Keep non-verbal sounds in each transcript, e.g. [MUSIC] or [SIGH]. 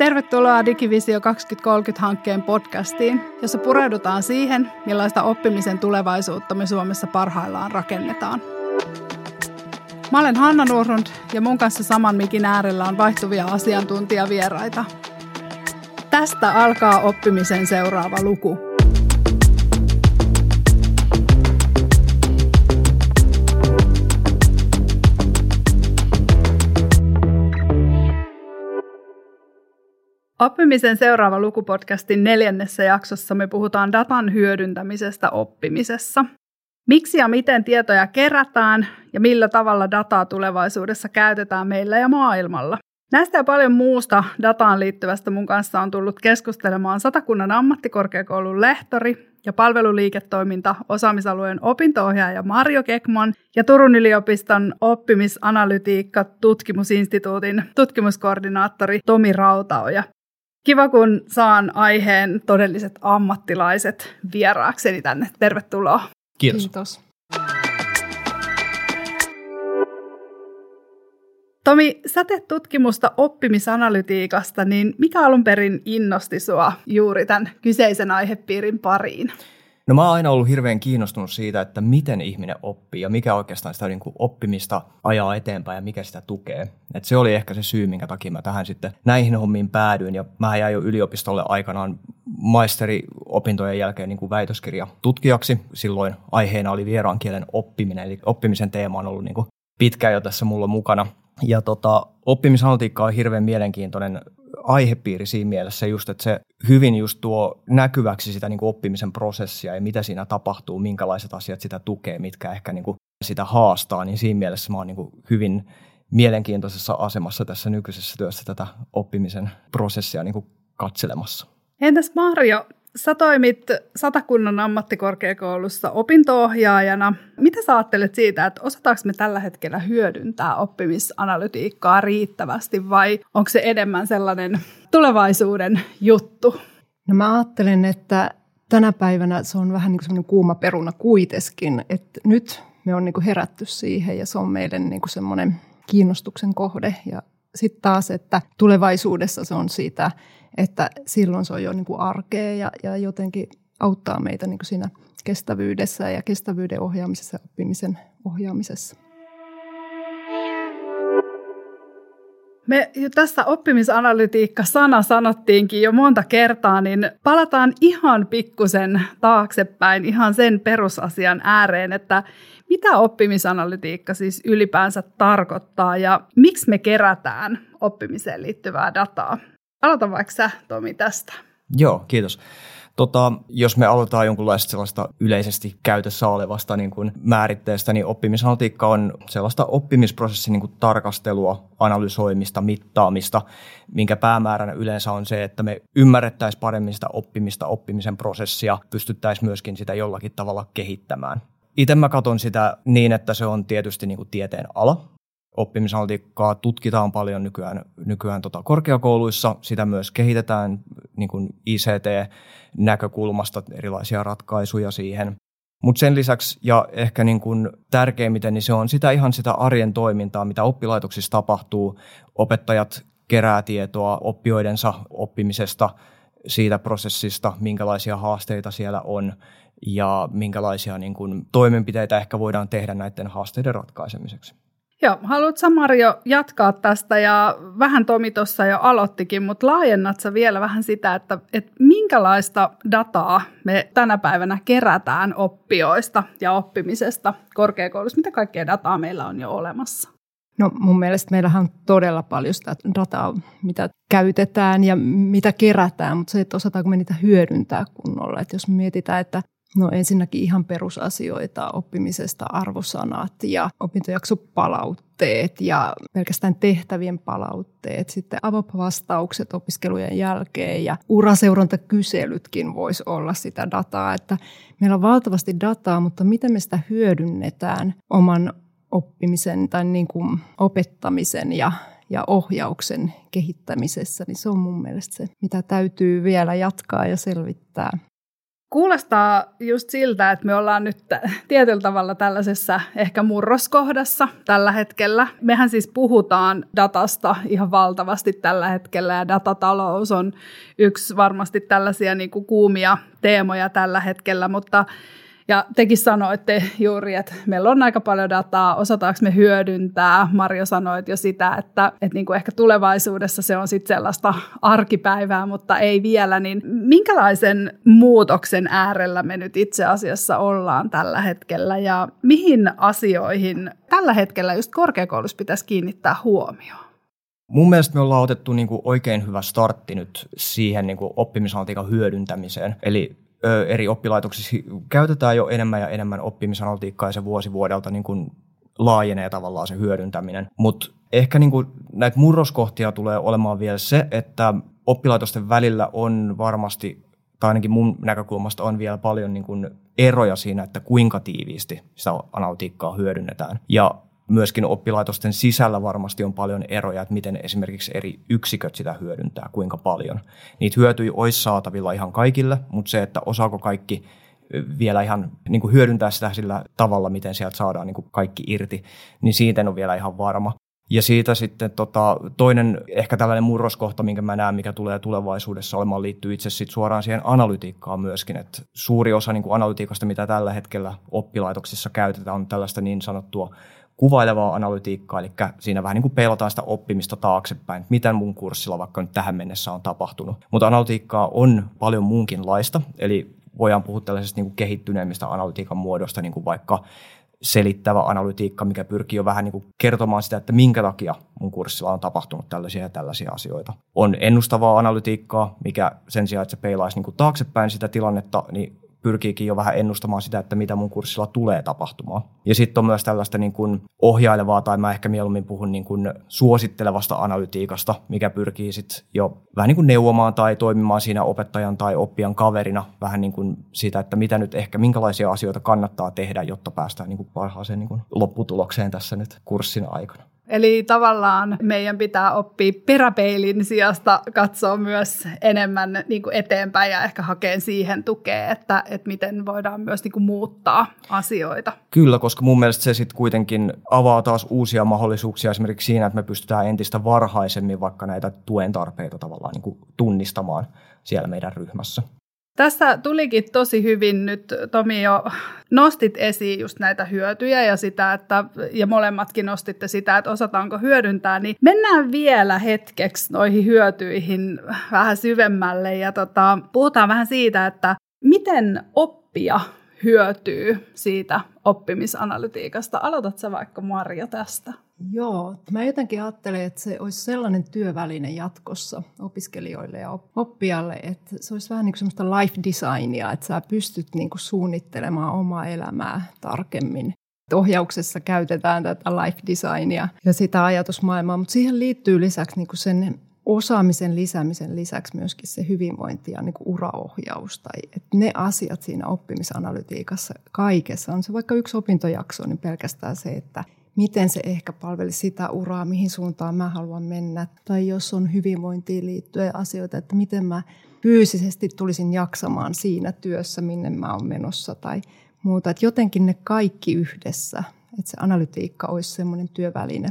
Tervetuloa Digivisio 2030-hankkeen podcastiin, jossa pureudutaan siihen, millaista oppimisen tulevaisuutta me Suomessa parhaillaan rakennetaan. Mä olen Hanna Nurrund ja mun kanssa saman mikin äärellä on vaihtuvia asiantuntijavieraita. Tästä alkaa oppimisen seuraava luku – Oppimisen seuraava lukupodcastin neljännessä jaksossa me puhutaan datan hyödyntämisestä oppimisessa. Miksi ja miten tietoja kerätään ja millä tavalla dataa tulevaisuudessa käytetään meillä ja maailmalla. Näistä ja paljon muusta dataan liittyvästä mun kanssa on tullut keskustelemaan Satakunnan ammattikorkeakoulun lehtori ja palveluliiketoiminta osaamisalueen opintoohjaaja Marjo Kekman ja Turun yliopiston oppimisanalytiikka tutkimusinstituutin tutkimuskoordinaattori Tomi Rautaoja. Kiva, kun saan aiheen todelliset ammattilaiset vieraakseni tänne. Tervetuloa. Kiitos. Kiitos. Tomi, sä teet tutkimusta oppimisanalytiikasta, niin mikä alun perin innosti sua juuri tämän kyseisen aihepiirin pariin? No mä oon aina ollut hirveän kiinnostunut siitä, että miten ihminen oppii ja mikä oikeastaan sitä niin kuin oppimista ajaa eteenpäin ja mikä sitä tukee. Et se oli ehkä se syy, minkä takia mä tähän sitten näihin hommiin päädyin. Ja mä jäin jo yliopistolle aikanaan maisteriopintojen jälkeen niin kuin väitöskirja tutkijaksi. Silloin aiheena oli vieraan kielen oppiminen, eli oppimisen teema on ollut niin kuin pitkään jo tässä mulla mukana. Ja tota, oppimisanalytiikka on hirveän mielenkiintoinen aihepiiri siinä mielessä just, että se hyvin just tuo näkyväksi sitä niin kuin oppimisen prosessia ja mitä siinä tapahtuu, minkälaiset asiat sitä tukee, mitkä ehkä niin kuin sitä haastaa, niin siinä mielessä mä oon niin kuin hyvin mielenkiintoisessa asemassa tässä nykyisessä työssä tätä oppimisen prosessia niin kuin katselemassa. Entäs Marjo, Sä toimit Satakunnan ammattikorkeakoulussa opintoohjaajana. Mitä sä ajattelet siitä, että osataanko me tällä hetkellä hyödyntää oppimisanalytiikkaa riittävästi vai onko se enemmän sellainen tulevaisuuden juttu? No mä ajattelen, että tänä päivänä se on vähän niin kuin kuuma peruna kuiteskin, että nyt me on niin kuin herätty siihen ja se on meidän niin kuin semmoinen kiinnostuksen kohde ja sitten taas, että tulevaisuudessa se on siitä, että silloin se on jo niin kuin arkea ja, ja jotenkin auttaa meitä niin kuin siinä kestävyydessä ja kestävyyden ohjaamisessa ja oppimisen ohjaamisessa. Me jo tässä oppimisanalytiikka-sana sanottiinkin jo monta kertaa, niin palataan ihan pikkusen taaksepäin ihan sen perusasian ääreen, että mitä oppimisanalytiikka siis ylipäänsä tarkoittaa ja miksi me kerätään oppimiseen liittyvää dataa? Aloita vaikka sä, Tomi, tästä. Joo, kiitos. Tota, jos me aloitetaan jonkunlaista sellaista yleisesti käytössä olevasta niin kuin määritteestä, niin oppimisanalytiikka on sellaista oppimisprosessin niin kuin tarkastelua, analysoimista, mittaamista, minkä päämääränä yleensä on se, että me ymmärrettäisiin paremmin sitä oppimista, oppimisen prosessia, pystyttäisiin myöskin sitä jollakin tavalla kehittämään. Itse mä katson sitä niin, että se on tietysti niin kuin tieteen ala, oppimisanalytiikkaa tutkitaan paljon nykyään, nykyään tota korkeakouluissa. Sitä myös kehitetään niin kuin ICT-näkökulmasta erilaisia ratkaisuja siihen. Mutta sen lisäksi ja ehkä niin kuin tärkeimmiten, niin se on sitä ihan sitä arjen toimintaa, mitä oppilaitoksissa tapahtuu. Opettajat kerää tietoa oppijoidensa oppimisesta, siitä prosessista, minkälaisia haasteita siellä on ja minkälaisia niin kuin toimenpiteitä ehkä voidaan tehdä näiden haasteiden ratkaisemiseksi. Joo, haluatko Marjo jatkaa tästä ja vähän Tomi tuossa jo aloittikin, mutta laajennat sä vielä vähän sitä, että, että minkälaista dataa me tänä päivänä kerätään oppijoista ja oppimisesta korkeakoulussa? Mitä kaikkea dataa meillä on jo olemassa? No mun mielestä meillähän on todella paljon sitä dataa, mitä käytetään ja mitä kerätään, mutta se, että osataanko me niitä hyödyntää kunnolla. Että jos me mietitään, että No ensinnäkin ihan perusasioita oppimisesta, arvosanat ja opintojaksopalautteet ja pelkästään tehtävien palautteet, sitten avopavastaukset opiskelujen jälkeen ja uraseurantakyselytkin voisi olla sitä dataa, että meillä on valtavasti dataa, mutta miten me sitä hyödynnetään oman oppimisen tai niin kuin opettamisen ja ja ohjauksen kehittämisessä, niin se on mun mielestä se, mitä täytyy vielä jatkaa ja selvittää. Kuulostaa just siltä, että me ollaan nyt tietyllä tavalla tällaisessa ehkä murroskohdassa tällä hetkellä. Mehän siis puhutaan datasta ihan valtavasti tällä hetkellä ja datatalous on yksi varmasti tällaisia niin kuin kuumia teemoja tällä hetkellä, mutta ja tekin sanoitte juuri, että meillä on aika paljon dataa, osataanko me hyödyntää. Marjo sanoit jo sitä, että, että niin kuin ehkä tulevaisuudessa se on sitten sellaista arkipäivää, mutta ei vielä. Niin minkälaisen muutoksen äärellä me nyt itse asiassa ollaan tällä hetkellä ja mihin asioihin tällä hetkellä just korkeakoulussa pitäisi kiinnittää huomioon? Mun mielestä me ollaan otettu niin kuin oikein hyvä startti nyt siihen niin kuin oppimisanaltiikan hyödyntämiseen. Eli eri oppilaitoksissa käytetään jo enemmän ja enemmän oppimisanalytiikkaa ja se vuosi vuodelta niin kuin laajenee tavallaan se hyödyntäminen. Mutta ehkä niin kuin näitä murroskohtia tulee olemaan vielä se, että oppilaitosten välillä on varmasti, tai ainakin mun näkökulmasta on vielä paljon niin kuin eroja siinä, että kuinka tiiviisti sitä analytiikkaa hyödynnetään. Ja myöskin oppilaitosten sisällä varmasti on paljon eroja, että miten esimerkiksi eri yksiköt sitä hyödyntää, kuinka paljon. Niitä hyötyjä olisi saatavilla ihan kaikille, mutta se, että osaako kaikki vielä ihan niin kuin hyödyntää sitä sillä tavalla, miten sieltä saadaan niin kuin kaikki irti, niin siitä en ole vielä ihan varma. Ja siitä sitten tota, toinen ehkä tällainen murroskohta, minkä mä näen, mikä tulee tulevaisuudessa olemaan, liittyy itse sitten suoraan siihen analytiikkaan myöskin. Et suuri osa niin kuin analytiikasta, mitä tällä hetkellä oppilaitoksissa käytetään, on tällaista niin sanottua kuvailevaa analytiikkaa, eli siinä vähän niin kuin peilataan sitä oppimista taaksepäin, että miten mun kurssilla vaikka nyt tähän mennessä on tapahtunut. Mutta analytiikkaa on paljon muunkinlaista, eli voidaan puhua tällaisesta niin kuin kehittyneemmistä analytiikan muodosta, niin kuin vaikka selittävä analytiikka, mikä pyrkii jo vähän niin kuin kertomaan sitä, että minkä takia mun kurssilla on tapahtunut tällaisia ja tällaisia asioita. On ennustavaa analytiikkaa, mikä sen sijaan, että se peilaisi niin kuin taaksepäin sitä tilannetta, niin pyrkiikin jo vähän ennustamaan sitä, että mitä mun kurssilla tulee tapahtumaan. Ja sitten on myös tällaista niin kuin ohjailevaa, tai mä ehkä mieluummin puhun niin kuin suosittelevasta analytiikasta, mikä pyrkii sitten jo vähän niin kuin neuvomaan tai toimimaan siinä opettajan tai oppijan kaverina vähän niin kuin siitä, että mitä nyt ehkä, minkälaisia asioita kannattaa tehdä, jotta päästään niin kuin parhaaseen niin kuin lopputulokseen tässä nyt kurssin aikana. Eli tavallaan meidän pitää oppia peräpeilin sijasta katsoa myös enemmän niin kuin eteenpäin ja ehkä hakea siihen tukea, että, että miten voidaan myös niin kuin muuttaa asioita. Kyllä, koska mun mielestä se sitten kuitenkin avaa taas uusia mahdollisuuksia esimerkiksi siinä, että me pystytään entistä varhaisemmin vaikka näitä tuen tarpeita tavallaan niin kuin tunnistamaan siellä meidän ryhmässä. Tässä tulikin tosi hyvin nyt, Tomi, jo nostit esiin just näitä hyötyjä ja sitä, että, ja molemmatkin nostitte sitä, että osataanko hyödyntää, niin mennään vielä hetkeksi noihin hyötyihin vähän syvemmälle ja tota, puhutaan vähän siitä, että miten oppia hyötyy siitä oppimisanalytiikasta. Aloitatko vaikka Marja tästä? Joo, mä jotenkin ajattelen, että se olisi sellainen työväline jatkossa opiskelijoille ja oppijalle, että se olisi vähän niin kuin semmoista life designia, että sä pystyt niin kuin suunnittelemaan omaa elämää tarkemmin. Ohjauksessa käytetään tätä life designia ja sitä ajatusmaailmaa, mutta siihen liittyy lisäksi niin kuin sen osaamisen lisäämisen lisäksi myöskin se hyvinvointi ja niin kuin uraohjaus tai että ne asiat siinä oppimisanalytiikassa kaikessa, on se vaikka yksi opintojakso, niin pelkästään se, että miten se ehkä palveli sitä uraa, mihin suuntaan mä haluan mennä. Tai jos on hyvinvointiin liittyen asioita, että miten mä fyysisesti tulisin jaksamaan siinä työssä, minne mä oon menossa tai muuta. Että jotenkin ne kaikki yhdessä, että se analytiikka olisi semmoinen työväline.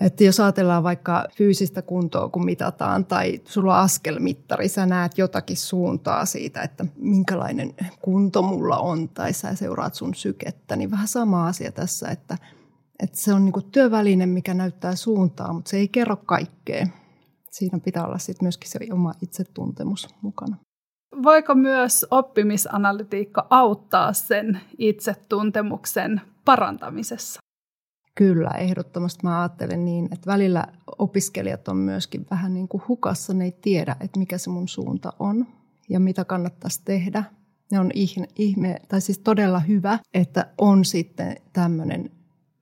Että jos ajatellaan vaikka fyysistä kuntoa, kun mitataan, tai sulla on askelmittari, sä näet jotakin suuntaa siitä, että minkälainen kunto mulla on, tai sä seuraat sun sykettä, niin vähän sama asia tässä, että – että se on niinku työväline, mikä näyttää suuntaa, mutta se ei kerro kaikkea. Siinä pitää olla sit myöskin se oma itsetuntemus mukana. Voiko myös oppimisanalytiikka auttaa sen itsetuntemuksen parantamisessa? Kyllä, ehdottomasti mä ajattelen niin, että välillä opiskelijat on myöskin vähän niin kuin hukassa, ne ei tiedä, että mikä se mun suunta on ja mitä kannattaisi tehdä. Ne on ihme, tai siis todella hyvä, että on sitten tämmöinen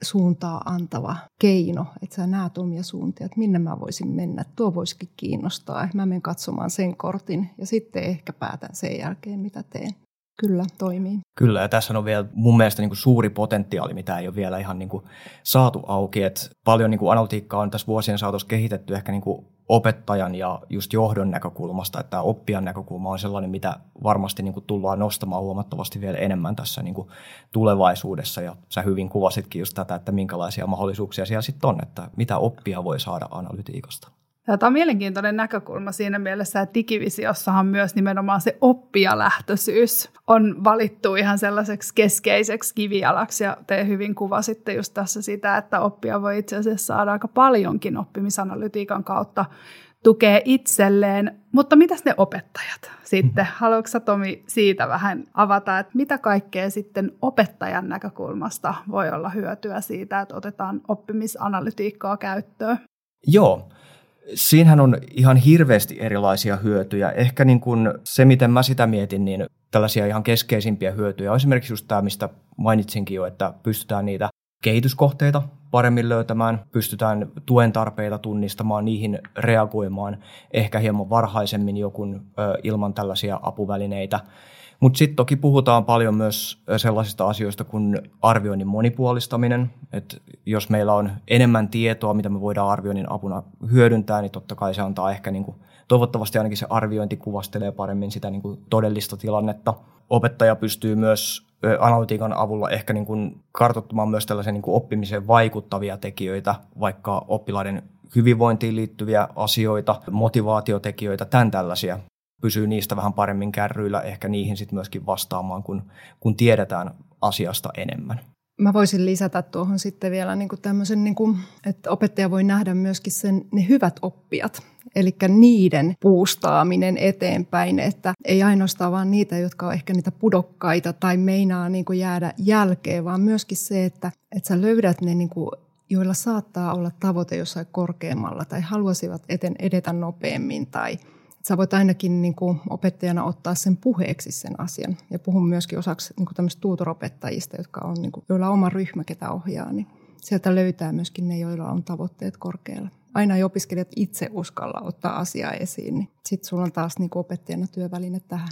suuntaa antava keino, että sä näet omia suuntia, että minne mä voisin mennä. Tuo voisikin kiinnostaa. Mä menen katsomaan sen kortin ja sitten ehkä päätän sen jälkeen, mitä teen. Kyllä, toimii. Kyllä, ja tässä on vielä mun mielestä niin kuin suuri potentiaali, mitä ei ole vielä ihan niin kuin saatu auki. Et paljon niin kuin analytiikkaa on tässä vuosien saatossa kehitetty ehkä niin kuin opettajan ja just johdon näkökulmasta, että tämä oppijan näkökulma on sellainen, mitä varmasti niin kuin tullaan nostamaan huomattavasti vielä enemmän tässä niin kuin tulevaisuudessa. Ja sä hyvin kuvasitkin just tätä, että minkälaisia mahdollisuuksia siellä sitten on, että mitä oppia voi saada analytiikasta. Tämä on mielenkiintoinen näkökulma siinä mielessä, että digivisiossahan myös nimenomaan se oppijalähtöisyys on valittu ihan sellaiseksi keskeiseksi kivijalaksi. Ja te hyvin kuvasitte just tässä sitä, että oppia voi itse asiassa saada aika paljonkin oppimisanalytiikan kautta tukea itselleen. Mutta mitäs ne opettajat sitten? Mm-hmm. Haluatko Tomi siitä vähän avata, että mitä kaikkea sitten opettajan näkökulmasta voi olla hyötyä siitä, että otetaan oppimisanalytiikkaa käyttöön? Joo, Siinähän on ihan hirveästi erilaisia hyötyjä. Ehkä niin kuin se, miten mä sitä mietin, niin tällaisia ihan keskeisimpiä hyötyjä on esimerkiksi just tämä, mistä mainitsinkin jo, että pystytään niitä kehityskohteita paremmin löytämään, pystytään tuen tarpeita tunnistamaan, niihin reagoimaan ehkä hieman varhaisemmin jokun ilman tällaisia apuvälineitä. Mutta sitten toki puhutaan paljon myös sellaisista asioista kuin arvioinnin monipuolistaminen. Et jos meillä on enemmän tietoa, mitä me voidaan arvioinnin apuna hyödyntää, niin totta kai se antaa ehkä niin kuin, toivottavasti ainakin se arviointi kuvastelee paremmin sitä niin kuin todellista tilannetta. Opettaja pystyy myös analytiikan avulla ehkä niin kuin kartoittamaan myös tällaisen niin kuin oppimiseen vaikuttavia tekijöitä, vaikka oppilaiden hyvinvointiin liittyviä asioita, motivaatiotekijöitä, tämän tällaisia pysyy niistä vähän paremmin kärryillä, ehkä niihin sitten myöskin vastaamaan, kun, kun tiedetään asiasta enemmän. Mä voisin lisätä tuohon sitten vielä niin tämmöisen, niin kuin, että opettaja voi nähdä myöskin sen, ne hyvät oppijat, eli niiden puustaaminen eteenpäin, että ei ainoastaan vaan niitä, jotka on ehkä niitä pudokkaita tai meinaa niin kuin jäädä jälkeen, vaan myöskin se, että, että sä löydät ne, niin kuin, joilla saattaa olla tavoite jossain korkeammalla tai haluaisivat eten, edetä nopeammin tai – sä voit ainakin niin kuin opettajana ottaa sen puheeksi sen asian. Ja puhun myöskin osaksi niin kuin tämmöistä tuutoropettajista, jotka on, niin kuin, joilla on oma ryhmä, ketä ohjaa, niin sieltä löytää myöskin ne, joilla on tavoitteet korkealla. Aina ei opiskelijat itse uskalla ottaa asiaa esiin, niin sitten sulla on taas niin opettajana työväline tähän.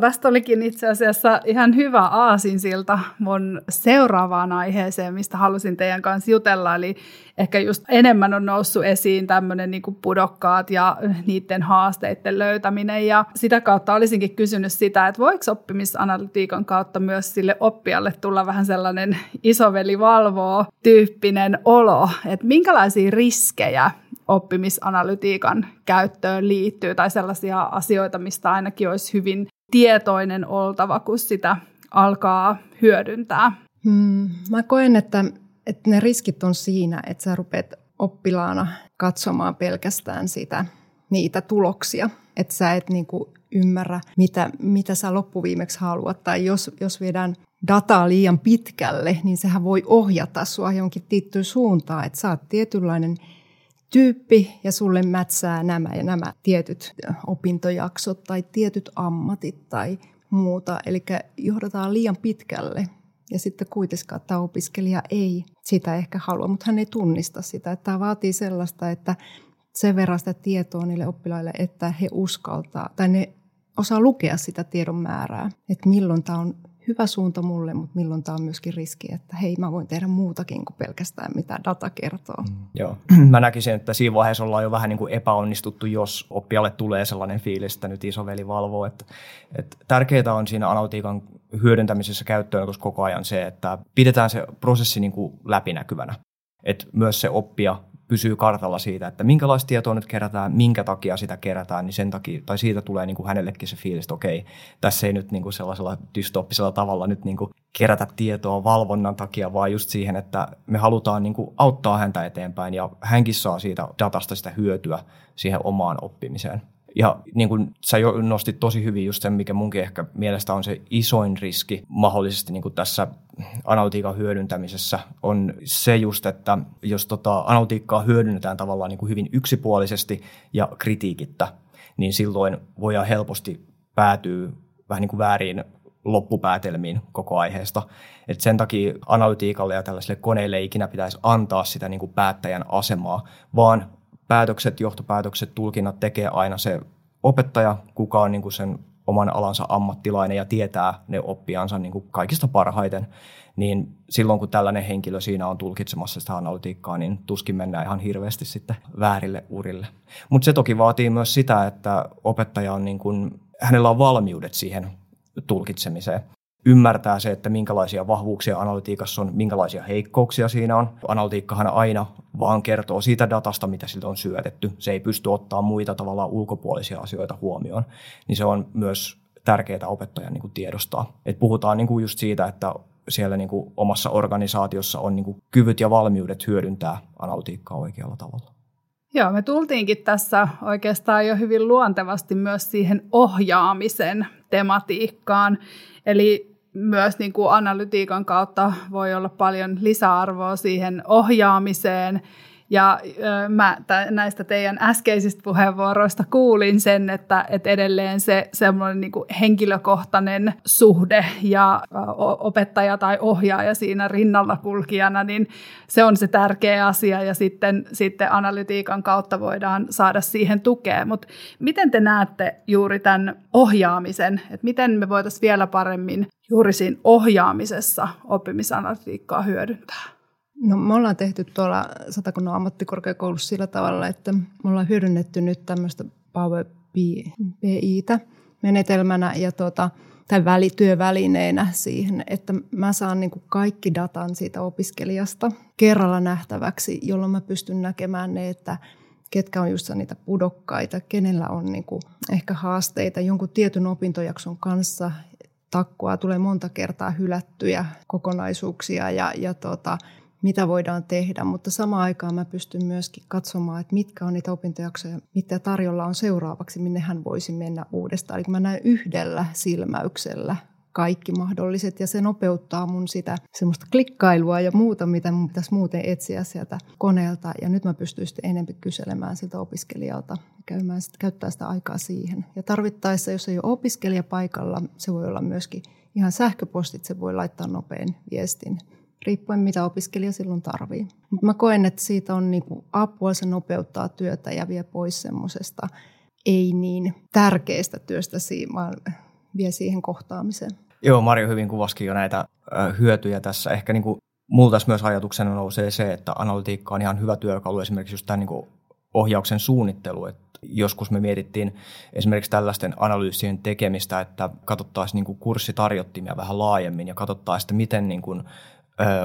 Tästä olikin itse asiassa ihan hyvä aasinsilta mun seuraavaan aiheeseen, mistä halusin teidän kanssa jutella. Eli ehkä just enemmän on noussut esiin tämmöinen niin pudokkaat ja niiden haasteiden löytäminen. Ja sitä kautta olisinkin kysynyt sitä, että voiko oppimisanalytiikan kautta myös sille oppijalle tulla vähän sellainen isoveli valvoo tyyppinen olo, että minkälaisia riskejä oppimisanalytiikan käyttöön liittyy tai sellaisia asioita, mistä ainakin olisi hyvin tietoinen oltava, kun sitä alkaa hyödyntää. Hmm, mä koen, että, että ne riskit on siinä, että sä rupeat oppilaana katsomaan pelkästään sitä, niitä tuloksia. Että sä et niinku ymmärrä, mitä, mitä sä loppuviimeksi haluat. Tai jos, jos viedään dataa liian pitkälle, niin sehän voi ohjata sua jonkin tiettyyn suuntaan. Että sä oot tietynlainen tyyppi ja sulle mätsää nämä ja nämä tietyt opintojaksot tai tietyt ammatit tai muuta. Eli johdataan liian pitkälle ja sitten kuitenkaan tämä opiskelija ei sitä ehkä halua, mutta hän ei tunnista sitä. Että tämä vaatii sellaista, että sen verran sitä tietoa niille oppilaille, että he uskaltaa tai ne osaa lukea sitä tiedon määrää, että milloin tämä on hyvä suunta mulle, mutta milloin tämä on myöskin riski, että hei, mä voin tehdä muutakin kuin pelkästään mitä data kertoo. Mm, joo, [CLEARS THROAT] mä näkisin, että siinä vaiheessa ollaan jo vähän niin kuin epäonnistuttu, jos oppijalle tulee sellainen fiilis, että nyt isoveli valvoo. Että, että tärkeää on siinä analytiikan hyödyntämisessä käyttöön koko ajan se, että pidetään se prosessi niin kuin läpinäkyvänä. Että myös se oppija pysyy kartalla siitä, että minkälaista tietoa nyt kerätään, minkä takia sitä kerätään, niin sen takia, tai siitä tulee niin kuin hänellekin se fiilis, että okei, tässä ei nyt niin kuin sellaisella dystoppisella tavalla nyt niin kuin kerätä tietoa valvonnan takia, vaan just siihen, että me halutaan niin kuin auttaa häntä eteenpäin ja hänkin saa siitä datasta sitä hyötyä siihen omaan oppimiseen. Ja niin kuin sä jo nostit tosi hyvin just sen, mikä munkin ehkä mielestä on se isoin riski mahdollisesti niin kuin tässä analytiikan hyödyntämisessä, on se just, että jos tota analytiikkaa hyödynnetään tavallaan niin kuin hyvin yksipuolisesti ja kritiikittä, niin silloin voidaan helposti päätyä vähän niin kuin väärin loppupäätelmiin koko aiheesta. Et sen takia analytiikalle ja tällaisille koneille ei ikinä pitäisi antaa sitä niin kuin päättäjän asemaa, vaan päätökset, johtopäätökset, tulkinnat tekee aina se opettaja, kuka on niin kuin sen oman alansa ammattilainen ja tietää ne oppiansa niin kuin kaikista parhaiten, niin silloin kun tällainen henkilö siinä on tulkitsemassa sitä analytiikkaa, niin tuskin mennään ihan hirveästi sitten väärille urille. Mutta se toki vaatii myös sitä, että opettaja on niin kuin, hänellä on valmiudet siihen tulkitsemiseen ymmärtää se, että minkälaisia vahvuuksia analytiikassa on, minkälaisia heikkouksia siinä on. Analytiikkahan aina vaan kertoo siitä datasta, mitä siltä on syötetty. Se ei pysty ottaa muita tavallaan ulkopuolisia asioita huomioon. Niin se on myös tärkeää opettajan niin kuin tiedostaa. Et puhutaan niin kuin just siitä, että siellä niin kuin omassa organisaatiossa on niin kuin kyvyt ja valmiudet hyödyntää analytiikkaa oikealla tavalla. Joo, me tultiinkin tässä oikeastaan jo hyvin luontevasti myös siihen ohjaamisen tematiikkaan. Eli myös niin kuin analytiikan kautta voi olla paljon lisäarvoa siihen ohjaamiseen ja mä näistä teidän äskeisistä puheenvuoroista kuulin sen, että, että edelleen se semmoinen niin henkilökohtainen suhde ja opettaja tai ohjaaja siinä rinnalla kulkijana, niin se on se tärkeä asia ja sitten, sitten analytiikan kautta voidaan saada siihen tukea. Mutta miten te näette juuri tämän ohjaamisen, että miten me voitaisiin vielä paremmin juuri siinä ohjaamisessa oppimisanalytiikkaa hyödyntää? No me ollaan tehty tuolla Satakunnan ammattikorkeakoulussa sillä tavalla, että me ollaan hyödynnetty nyt tämmöistä Power BItä menetelmänä ja tuota, tai välityövälineenä siihen, että mä saan niin kaikki datan siitä opiskelijasta kerralla nähtäväksi, jolloin mä pystyn näkemään ne, että ketkä on just niitä pudokkaita, kenellä on niin ehkä haasteita jonkun tietyn opintojakson kanssa. Takkua tulee monta kertaa hylättyjä kokonaisuuksia ja, ja tuota, mitä voidaan tehdä, mutta samaan aikaan mä pystyn myöskin katsomaan, että mitkä on niitä opintojaksoja, mitä tarjolla on seuraavaksi, minne hän voisi mennä uudestaan. Eli mä näen yhdellä silmäyksellä kaikki mahdolliset ja se nopeuttaa mun sitä semmoista klikkailua ja muuta, mitä mun pitäisi muuten etsiä sieltä koneelta. Ja nyt mä pystyn sitten enemmän kyselemään siltä opiskelijalta käymään, käyttää sitä aikaa siihen. Ja tarvittaessa, jos ei ole opiskelija paikalla, se voi olla myöskin ihan sähköpostit, se voi laittaa nopein viestin riippuen mitä opiskelija silloin tarvii. Mutta mä koen, että siitä on niinku apua, se nopeuttaa työtä ja vie pois semmoisesta ei niin tärkeästä työstä, vaan vie siihen kohtaamiseen. Joo, Marjo hyvin kuvaskin jo näitä hyötyjä tässä. Ehkä niin kuin multa myös ajatuksena nousee se, että analytiikka on ihan hyvä työkalu esimerkiksi just tämän niin ohjauksen suunnittelu. Että joskus me mietittiin esimerkiksi tällaisten analyysien tekemistä, että katsottaisiin niin kurssitarjottimia vähän laajemmin ja katsottaisiin, että miten niin kuin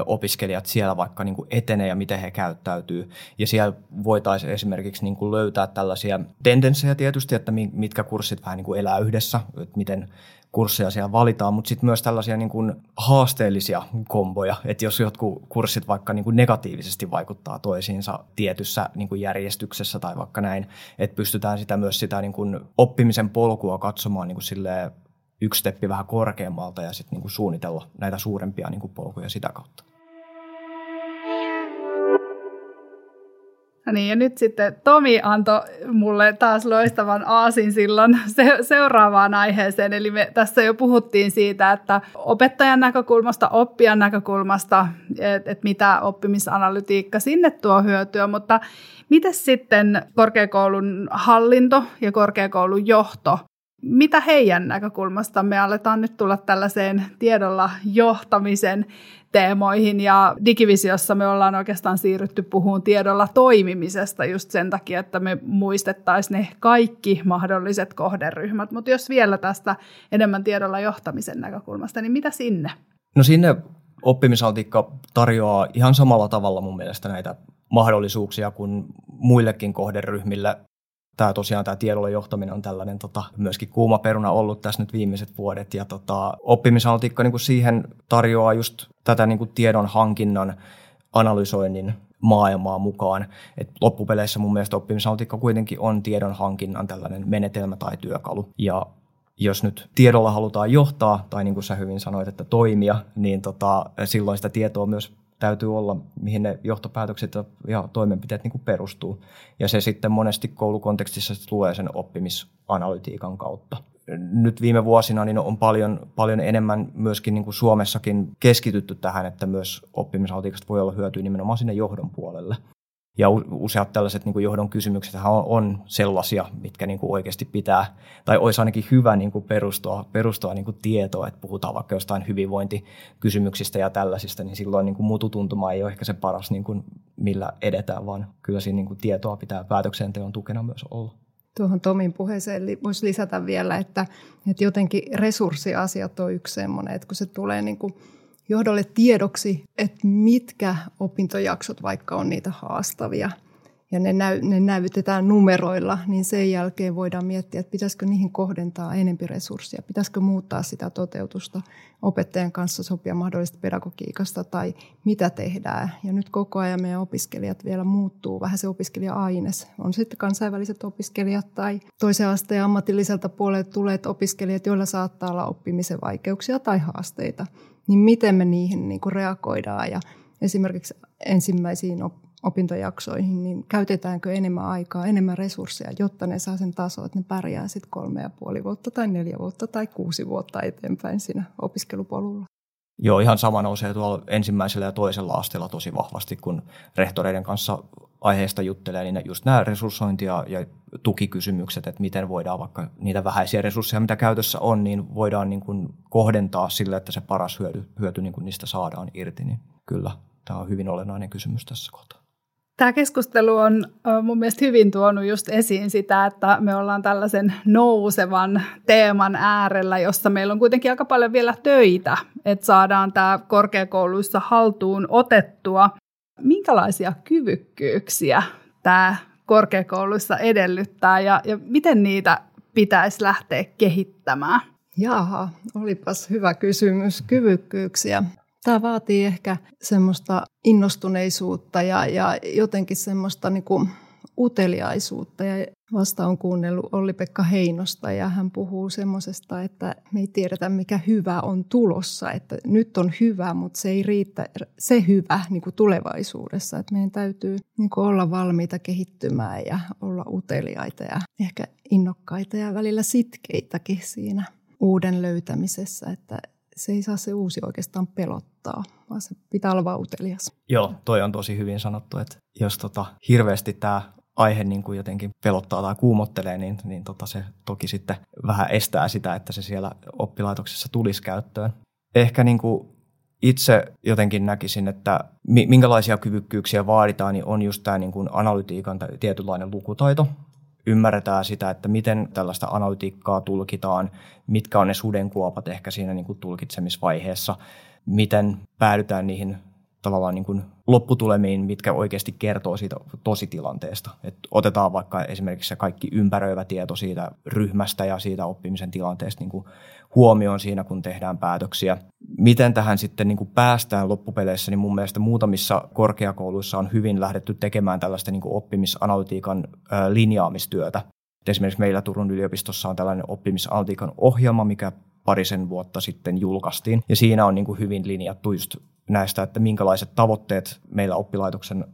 opiskelijat siellä vaikka niin kuin etenee ja miten he käyttäytyy. Ja siellä voitaisiin esimerkiksi niin kuin löytää tällaisia tendenssejä tietysti, että mitkä kurssit vähän niin kuin elää yhdessä, että miten kursseja siellä valitaan, mutta sitten myös tällaisia niin kuin haasteellisia komboja, että jos jotkut kurssit vaikka niin kuin negatiivisesti vaikuttaa toisiinsa tietyssä niin kuin järjestyksessä tai vaikka näin, että pystytään sitä myös sitä niin kuin oppimisen polkua katsomaan niin kuin yksi steppi vähän korkeammalta ja sitten niin suunnitella näitä suurempia niin kuin polkuja sitä kautta. No niin, ja nyt sitten Tomi antoi mulle taas loistavan aasinsillan [LAUGHS] se, seuraavaan aiheeseen. Eli me tässä jo puhuttiin siitä, että opettajan näkökulmasta, oppijan näkökulmasta, että et mitä oppimisanalytiikka sinne tuo hyötyä, mutta miten sitten korkeakoulun hallinto ja korkeakoulun johto mitä heidän näkökulmasta me aletaan nyt tulla tällaiseen tiedolla johtamisen teemoihin ja digivisiossa me ollaan oikeastaan siirrytty puhumaan tiedolla toimimisesta just sen takia, että me muistettaisiin ne kaikki mahdolliset kohderyhmät. Mutta jos vielä tästä enemmän tiedolla johtamisen näkökulmasta, niin mitä sinne? No sinne oppimisaltiikka tarjoaa ihan samalla tavalla mun mielestä näitä mahdollisuuksia kuin muillekin kohderyhmille tämä tosiaan tämä tiedolla johtaminen on tällainen tota, myöskin kuuma peruna ollut tässä nyt viimeiset vuodet. Ja tota, oppimisanalytiikka niin kuin siihen tarjoaa just tätä niin kuin tiedon hankinnan analysoinnin maailmaa mukaan. Et loppupeleissä mun mielestä oppimisanalytiikka kuitenkin on tiedon hankinnan tällainen menetelmä tai työkalu. Ja jos nyt tiedolla halutaan johtaa, tai niin kuin sä hyvin sanoit, että toimia, niin tota, silloin sitä tietoa myös täytyy olla, mihin ne johtopäätökset ja toimenpiteet niin kuin perustuu. Ja se sitten monesti koulukontekstissa tulee sen oppimisanalytiikan kautta. Nyt viime vuosina niin on paljon, paljon enemmän myöskin niin kuin Suomessakin keskitytty tähän, että myös oppimisanalytiikasta voi olla hyötyä nimenomaan sinne johdon puolelle. Ja useat tällaiset niin kuin johdon kysymykset on, on sellaisia, mitkä niin kuin oikeasti pitää, tai olisi ainakin hyvä niin kuin perustua, perustua niin kuin tietoa, että puhutaan vaikka jostain hyvinvointikysymyksistä ja tällaisista, niin silloin niin kuin mututuntuma ei ole ehkä se paras, niin kuin millä edetään, vaan kyllä siinä niin kuin tietoa pitää päätöksenteon tukena myös olla. Tuohon Tomin puheeseen voisi lisätä vielä, että, että jotenkin resurssiasiat on yksi sellainen, että kun se tulee niin kuin johdolle tiedoksi, että mitkä opintojaksot vaikka on niitä haastavia ja ne, näy, ne näytetään numeroilla, niin sen jälkeen voidaan miettiä, että pitäisikö niihin kohdentaa enempi resursseja, pitäisikö muuttaa sitä toteutusta opettajan kanssa sopia mahdollisesta pedagogiikasta tai mitä tehdään. Ja nyt koko ajan meidän opiskelijat vielä muuttuu, vähän se opiskelija-aines. On sitten kansainväliset opiskelijat tai toisen asteen ammatilliselta puolelta tuleet opiskelijat, joilla saattaa olla oppimisen vaikeuksia tai haasteita niin miten me niihin niin kuin reagoidaan ja esimerkiksi ensimmäisiin opintojaksoihin, niin käytetäänkö enemmän aikaa, enemmän resursseja, jotta ne saa sen taso, että ne pärjää sitten kolme ja puoli vuotta tai neljä vuotta tai kuusi vuotta eteenpäin siinä opiskelupolulla. Joo, ihan sama nousee tuolla ensimmäisellä ja toisella asteella tosi vahvasti, kun rehtoreiden kanssa aiheesta juttelee, niin just nämä resurssointia ja tukikysymykset, että miten voidaan vaikka niitä vähäisiä resursseja, mitä käytössä on, niin voidaan niin kuin kohdentaa sille, että se paras hyöty, hyöty niin kuin niistä saadaan irti, niin kyllä tämä on hyvin olennainen kysymys tässä kohtaa. Tämä keskustelu on mun mielestä hyvin tuonut just esiin sitä, että me ollaan tällaisen nousevan teeman äärellä, jossa meillä on kuitenkin aika paljon vielä töitä, että saadaan tämä korkeakouluissa haltuun otettua. Minkälaisia kyvykkyyksiä tämä korkeakouluissa edellyttää ja, ja miten niitä pitäisi lähteä kehittämään? Jaha, olipas hyvä kysymys. Kyvykkyyksiä. Tämä vaatii ehkä semmoista innostuneisuutta ja, ja jotenkin semmoista niin kuin uteliaisuutta. Ja vasta on kuunnellut Olli-Pekka Heinosta ja hän puhuu semmoisesta, että me ei tiedetä mikä hyvä on tulossa. Että nyt on hyvä, mutta se ei riitä se hyvä niin kuin tulevaisuudessa. Että meidän täytyy niin kuin olla valmiita kehittymään ja olla uteliaita ja ehkä innokkaita ja välillä sitkeitäkin siinä uuden löytämisessä. Että se ei saa se uusi oikeastaan pelottaa, vaan se pitää olla vaan utelias. Joo, toi on tosi hyvin sanottu, että jos tota, hirveästi tämä aihe niin kuin jotenkin pelottaa tai kuumottelee, niin, niin tota se toki sitten vähän estää sitä, että se siellä oppilaitoksessa tulisi käyttöön. Ehkä niin kuin itse jotenkin näkisin, että minkälaisia kyvykkyyksiä vaaditaan, niin on just tämä niin kuin analytiikan tietynlainen lukutaito, ymmärretään sitä, että miten tällaista analytiikkaa tulkitaan, mitkä on ne sudenkuopat ehkä siinä niin kuin tulkitsemisvaiheessa, miten päädytään niihin tavallaan niin kuin lopputulemiin, mitkä oikeasti kertoo siitä tositilanteesta. Et otetaan vaikka esimerkiksi se kaikki ympäröivä tieto siitä ryhmästä ja siitä oppimisen tilanteesta niin kuin huomioon siinä, kun tehdään päätöksiä. Miten tähän sitten niin kuin päästään loppupeleissä, niin mun mielestä muutamissa korkeakouluissa on hyvin lähdetty tekemään tällaista niin kuin oppimisanalytiikan linjaamistyötä. Et esimerkiksi meillä Turun yliopistossa on tällainen oppimisanalytiikan ohjelma, mikä parisen vuotta sitten julkaistiin. Ja siinä on niin kuin hyvin linjattu just näistä, että minkälaiset tavoitteet meillä oppilaitoksen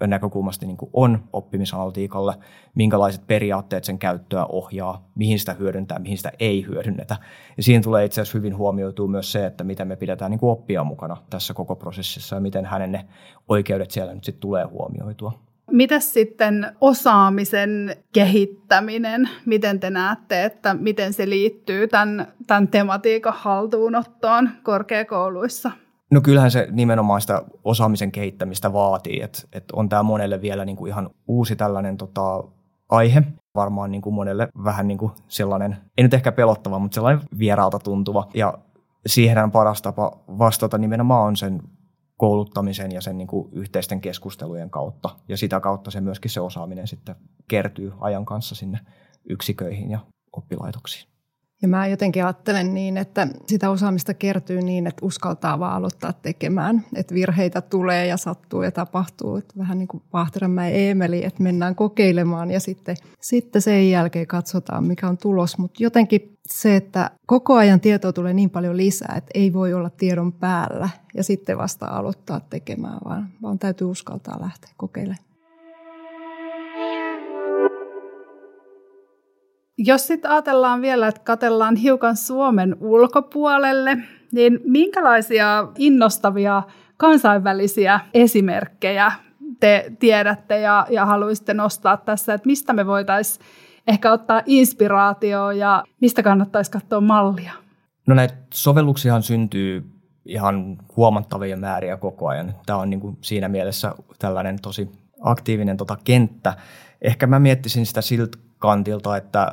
näkökulmasta niin kuin on oppimisanaltiikalle, minkälaiset periaatteet sen käyttöä ohjaa, mihin sitä hyödyntää, mihin sitä ei hyödynnetä. Ja siinä tulee itse asiassa hyvin huomioitua myös se, että miten me pidetään niin kuin oppia mukana tässä koko prosessissa ja miten hänen ne oikeudet siellä nyt sitten tulee huomioitua. Mitäs sitten osaamisen kehittäminen, miten te näette, että miten se liittyy tämän, tämän tematiikan haltuunottoon korkeakouluissa? No kyllähän se nimenomaan sitä osaamisen kehittämistä vaatii, että, että on tämä monelle vielä niin kuin ihan uusi tällainen tota, aihe, varmaan niin kuin monelle vähän niin kuin sellainen, ei nyt ehkä pelottava, mutta sellainen vieraalta tuntuva. Ja siihen paras tapa vastata nimenomaan on sen kouluttamisen ja sen niin kuin yhteisten keskustelujen kautta. Ja sitä kautta se myöskin se osaaminen sitten kertyy ajan kanssa sinne yksiköihin ja oppilaitoksiin. Ja mä jotenkin ajattelen niin, että sitä osaamista kertyy niin, että uskaltaa vaan aloittaa tekemään. Että virheitä tulee ja sattuu ja tapahtuu. Että vähän niin kuin Vahteränmäen Eemeli, että mennään kokeilemaan ja sitten, sitten sen jälkeen katsotaan, mikä on tulos. Mutta jotenkin se, että koko ajan tietoa tulee niin paljon lisää, että ei voi olla tiedon päällä ja sitten vasta aloittaa tekemään, vaan, vaan täytyy uskaltaa lähteä kokeilemaan. Jos sitten ajatellaan vielä, että katellaan hiukan Suomen ulkopuolelle, niin minkälaisia innostavia kansainvälisiä esimerkkejä te tiedätte ja, ja haluaisitte nostaa tässä, että mistä me voitaisiin ehkä ottaa inspiraatioa ja mistä kannattaisi katsoa mallia? No näitä sovelluksia syntyy ihan huomattavia määriä koko ajan. Tämä on niin kuin siinä mielessä tällainen tosi aktiivinen tota kenttä. Ehkä mä miettisin sitä siltä kantilta, että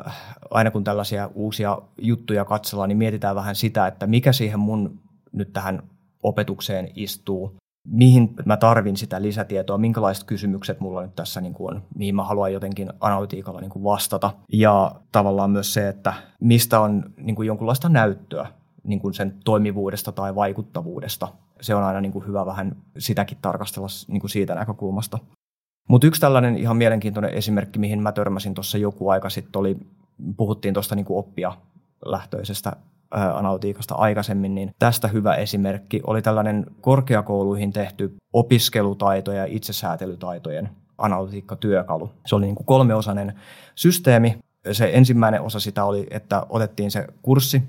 aina kun tällaisia uusia juttuja katsellaan, niin mietitään vähän sitä, että mikä siihen mun nyt tähän opetukseen istuu, mihin mä tarvin sitä lisätietoa, minkälaiset kysymykset mulla nyt tässä niin kuin on, mihin mä haluan jotenkin analytiikalla niin kuin vastata. Ja tavallaan myös se, että mistä on niin kuin jonkunlaista näyttöä niin kuin sen toimivuudesta tai vaikuttavuudesta. Se on aina niin kuin hyvä vähän sitäkin tarkastella niin kuin siitä näkökulmasta. Mutta yksi tällainen ihan mielenkiintoinen esimerkki, mihin mä törmäsin tuossa joku aika sitten, oli, puhuttiin tuosta niin oppia lähtöisestä analytiikasta aikaisemmin, niin tästä hyvä esimerkki oli tällainen korkeakouluihin tehty opiskelutaitoja ja itsesäätelytaitojen analytiikkatyökalu. Se oli niin kuin kolmeosainen systeemi, se ensimmäinen osa sitä oli, että otettiin se kurssi,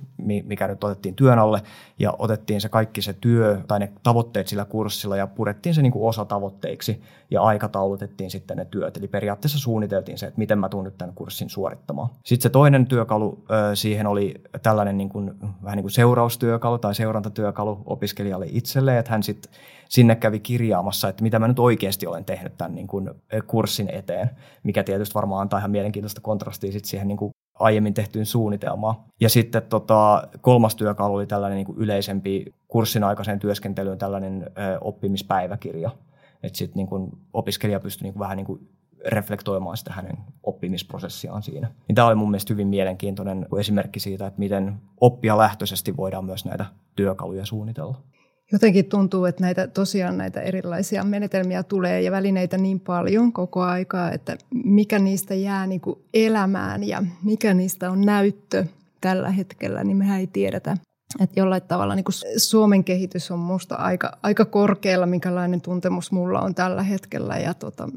mikä nyt otettiin työn alle, ja otettiin se kaikki se työ tai ne tavoitteet sillä kurssilla ja purettiin se niin kuin osatavoitteiksi ja aikataulutettiin sitten ne työt. Eli periaatteessa suunniteltiin se, että miten mä tuun nyt tämän kurssin suorittamaan. Sitten se toinen työkalu siihen oli tällainen niin kuin, vähän niin kuin seuraustyökalu tai seurantatyökalu opiskelijalle itselleen, että hän sitten sinne kävi kirjaamassa, että mitä mä nyt oikeasti olen tehnyt tämän niin kuin kurssin eteen, mikä tietysti varmaan antaa ihan mielenkiintoista kontrastia sit siihen niin kuin aiemmin tehtyyn suunnitelmaan. Ja sitten tota, kolmas työkalu oli tällainen niin kuin yleisempi kurssin aikaiseen työskentelyyn tällainen ö, oppimispäiväkirja. Että sitten niin opiskelija pystyi niin kuin vähän niin kuin reflektoimaan sitä hänen oppimisprosessiaan siinä. Niin tämä oli mun mielestä hyvin mielenkiintoinen esimerkki siitä, että miten oppia lähtöisesti voidaan myös näitä työkaluja suunnitella. Jotenkin tuntuu, että näitä, tosiaan näitä erilaisia menetelmiä tulee ja välineitä niin paljon koko aikaa, että mikä niistä jää niin kuin elämään ja mikä niistä on näyttö tällä hetkellä, niin mehän ei tiedetä. Että jollain tavalla niin kuin Suomen kehitys on minusta aika, aika korkealla, minkälainen tuntemus mulla on tällä hetkellä. Ja tota,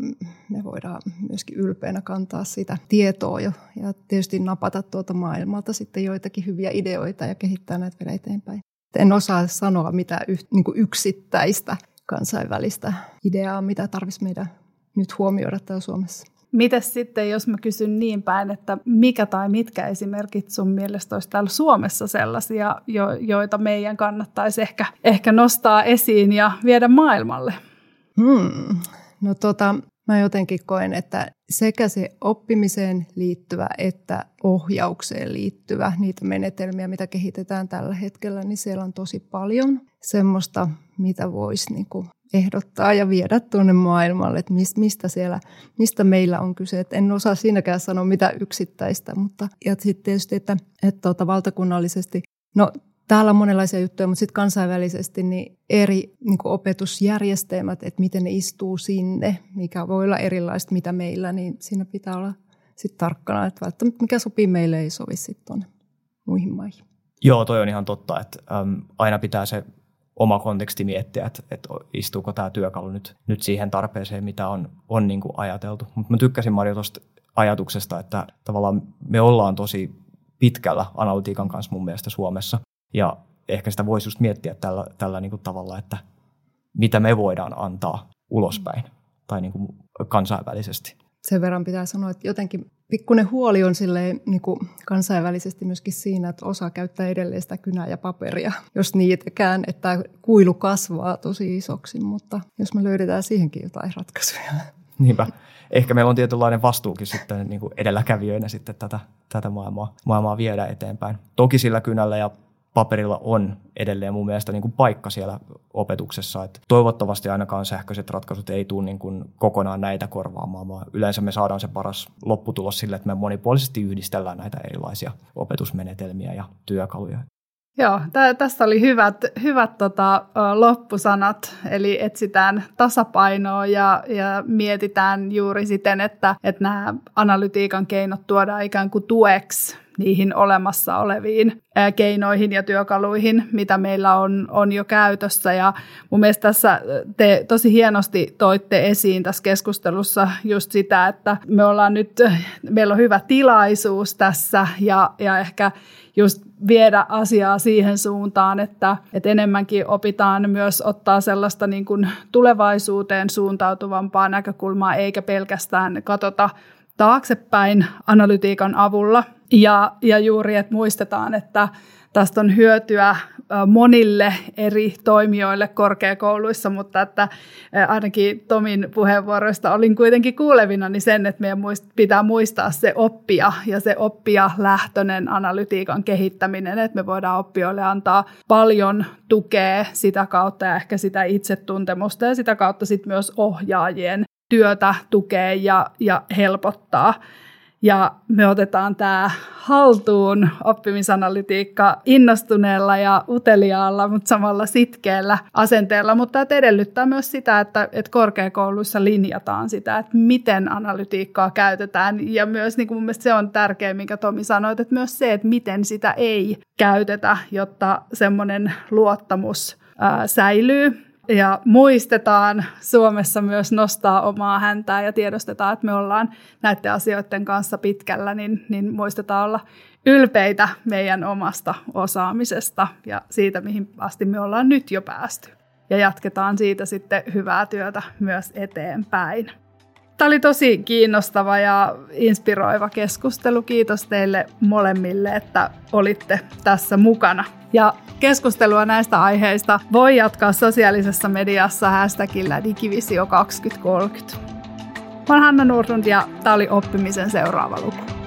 me voidaan myöskin ylpeänä kantaa sitä tietoa jo, ja tietysti napata tuolta maailmalta sitten joitakin hyviä ideoita ja kehittää näitä vielä eteenpäin. En osaa sanoa mitään niin kuin yksittäistä kansainvälistä ideaa, mitä tarvitsisi meidän nyt huomioida täällä Suomessa. Mites sitten, jos mä kysyn niin päin, että mikä tai mitkä esimerkit sun mielestä olisi täällä Suomessa sellaisia, jo, joita meidän kannattaisi ehkä, ehkä nostaa esiin ja viedä maailmalle? Hmm. No tota, Mä jotenkin koen, että sekä se oppimiseen liittyvä että ohjaukseen liittyvä, niitä menetelmiä, mitä kehitetään tällä hetkellä, niin siellä on tosi paljon semmoista, mitä voisi niin kuin ehdottaa ja viedä tuonne maailmalle, että mistä, siellä, mistä meillä on kyse. Et en osaa siinäkään sanoa mitä yksittäistä, mutta ja sitten tietysti, että, että tuota, valtakunnallisesti, no täällä on monenlaisia juttuja, mutta sitten kansainvälisesti niin eri niin opetusjärjestelmät, että miten ne istuu sinne, mikä voi olla erilaista mitä meillä, niin siinä pitää olla sitten tarkkana, että välttämättä mikä sopii meille ei sovi sitten tuonne muihin maihin. Joo, toi on ihan totta, että äm, aina pitää se oma konteksti miettiä, että, että istuuko tämä työkalu nyt, nyt siihen tarpeeseen, mitä on, on niin kuin ajateltu. Mutta mä tykkäsin Marjo tuosta ajatuksesta, että tavallaan me ollaan tosi pitkällä analytiikan kanssa mun mielestä Suomessa. Ja ehkä sitä voisi just miettiä tällä, tällä niin kuin tavalla, että mitä me voidaan antaa ulospäin tai niin kuin kansainvälisesti. Sen verran pitää sanoa, että jotenkin pikkuinen huoli on silleen, niin kuin kansainvälisesti myöskin siinä, että osa käyttää edelleen sitä kynää ja paperia, jos niitäkään, että kuilu kasvaa tosi isoksi, mutta jos me löydetään siihenkin jotain ratkaisuja. Niinpä. Ehkä meillä on tietynlainen vastuukin sitten niin kuin edelläkävijöinä sitten tätä, tätä maailmaa, maailmaa viedä eteenpäin. Toki sillä kynällä ja paperilla on edelleen mun mielestä niin kuin paikka siellä opetuksessa. Että toivottavasti ainakaan sähköiset ratkaisut ei tule niin kuin kokonaan näitä korvaamaan, vaan yleensä me saadaan se paras lopputulos sille, että me monipuolisesti yhdistellään näitä erilaisia opetusmenetelmiä ja työkaluja. Joo, tä- tässä oli hyvät, hyvät tota, loppusanat, eli etsitään tasapainoa ja, ja mietitään juuri siten, että, että nämä analytiikan keinot tuodaan ikään kuin tueksi niihin olemassa oleviin keinoihin ja työkaluihin, mitä meillä on, on jo käytössä. Ja mun mielestä tässä te tosi hienosti toitte esiin tässä keskustelussa just sitä, että me ollaan nyt, meillä on hyvä tilaisuus tässä ja, ja ehkä just viedä asiaa siihen suuntaan, että, että enemmänkin opitaan myös ottaa sellaista niin kuin tulevaisuuteen suuntautuvampaa näkökulmaa, eikä pelkästään katsota taaksepäin analytiikan avulla. Ja, ja juuri, että muistetaan, että tästä on hyötyä monille eri toimijoille korkeakouluissa, mutta että ainakin Tomin puheenvuoroista olin kuitenkin kuulevina niin sen, että meidän pitää muistaa se oppia ja se oppia lähtöinen analytiikan kehittäminen, että me voidaan oppijoille antaa paljon tukea sitä kautta ja ehkä sitä itsetuntemusta ja sitä kautta sitten myös ohjaajien työtä tukea ja, ja helpottaa. Ja me otetaan tämä haltuun oppimisanalytiikka innostuneella ja uteliaalla, mutta samalla sitkeällä asenteella. Mutta että edellyttää myös sitä, että, että korkeakouluissa linjataan sitä, että miten analytiikkaa käytetään. Ja myös niin kuin mun se on tärkeä, minkä Tomi sanoi, että myös se, että miten sitä ei käytetä, jotta semmoinen luottamus ää, säilyy ja muistetaan Suomessa myös nostaa omaa häntää ja tiedostetaan, että me ollaan näiden asioiden kanssa pitkällä, niin, niin muistetaan olla ylpeitä meidän omasta osaamisesta ja siitä, mihin asti me ollaan nyt jo päästy. Ja jatketaan siitä sitten hyvää työtä myös eteenpäin. Tämä oli tosi kiinnostava ja inspiroiva keskustelu. Kiitos teille molemmille, että olitte tässä mukana. Ja keskustelua näistä aiheista voi jatkaa sosiaalisessa mediassa hashtagillä digivisio2030. Mä olen Hanna Nurlund ja tämä oli oppimisen seuraava luku.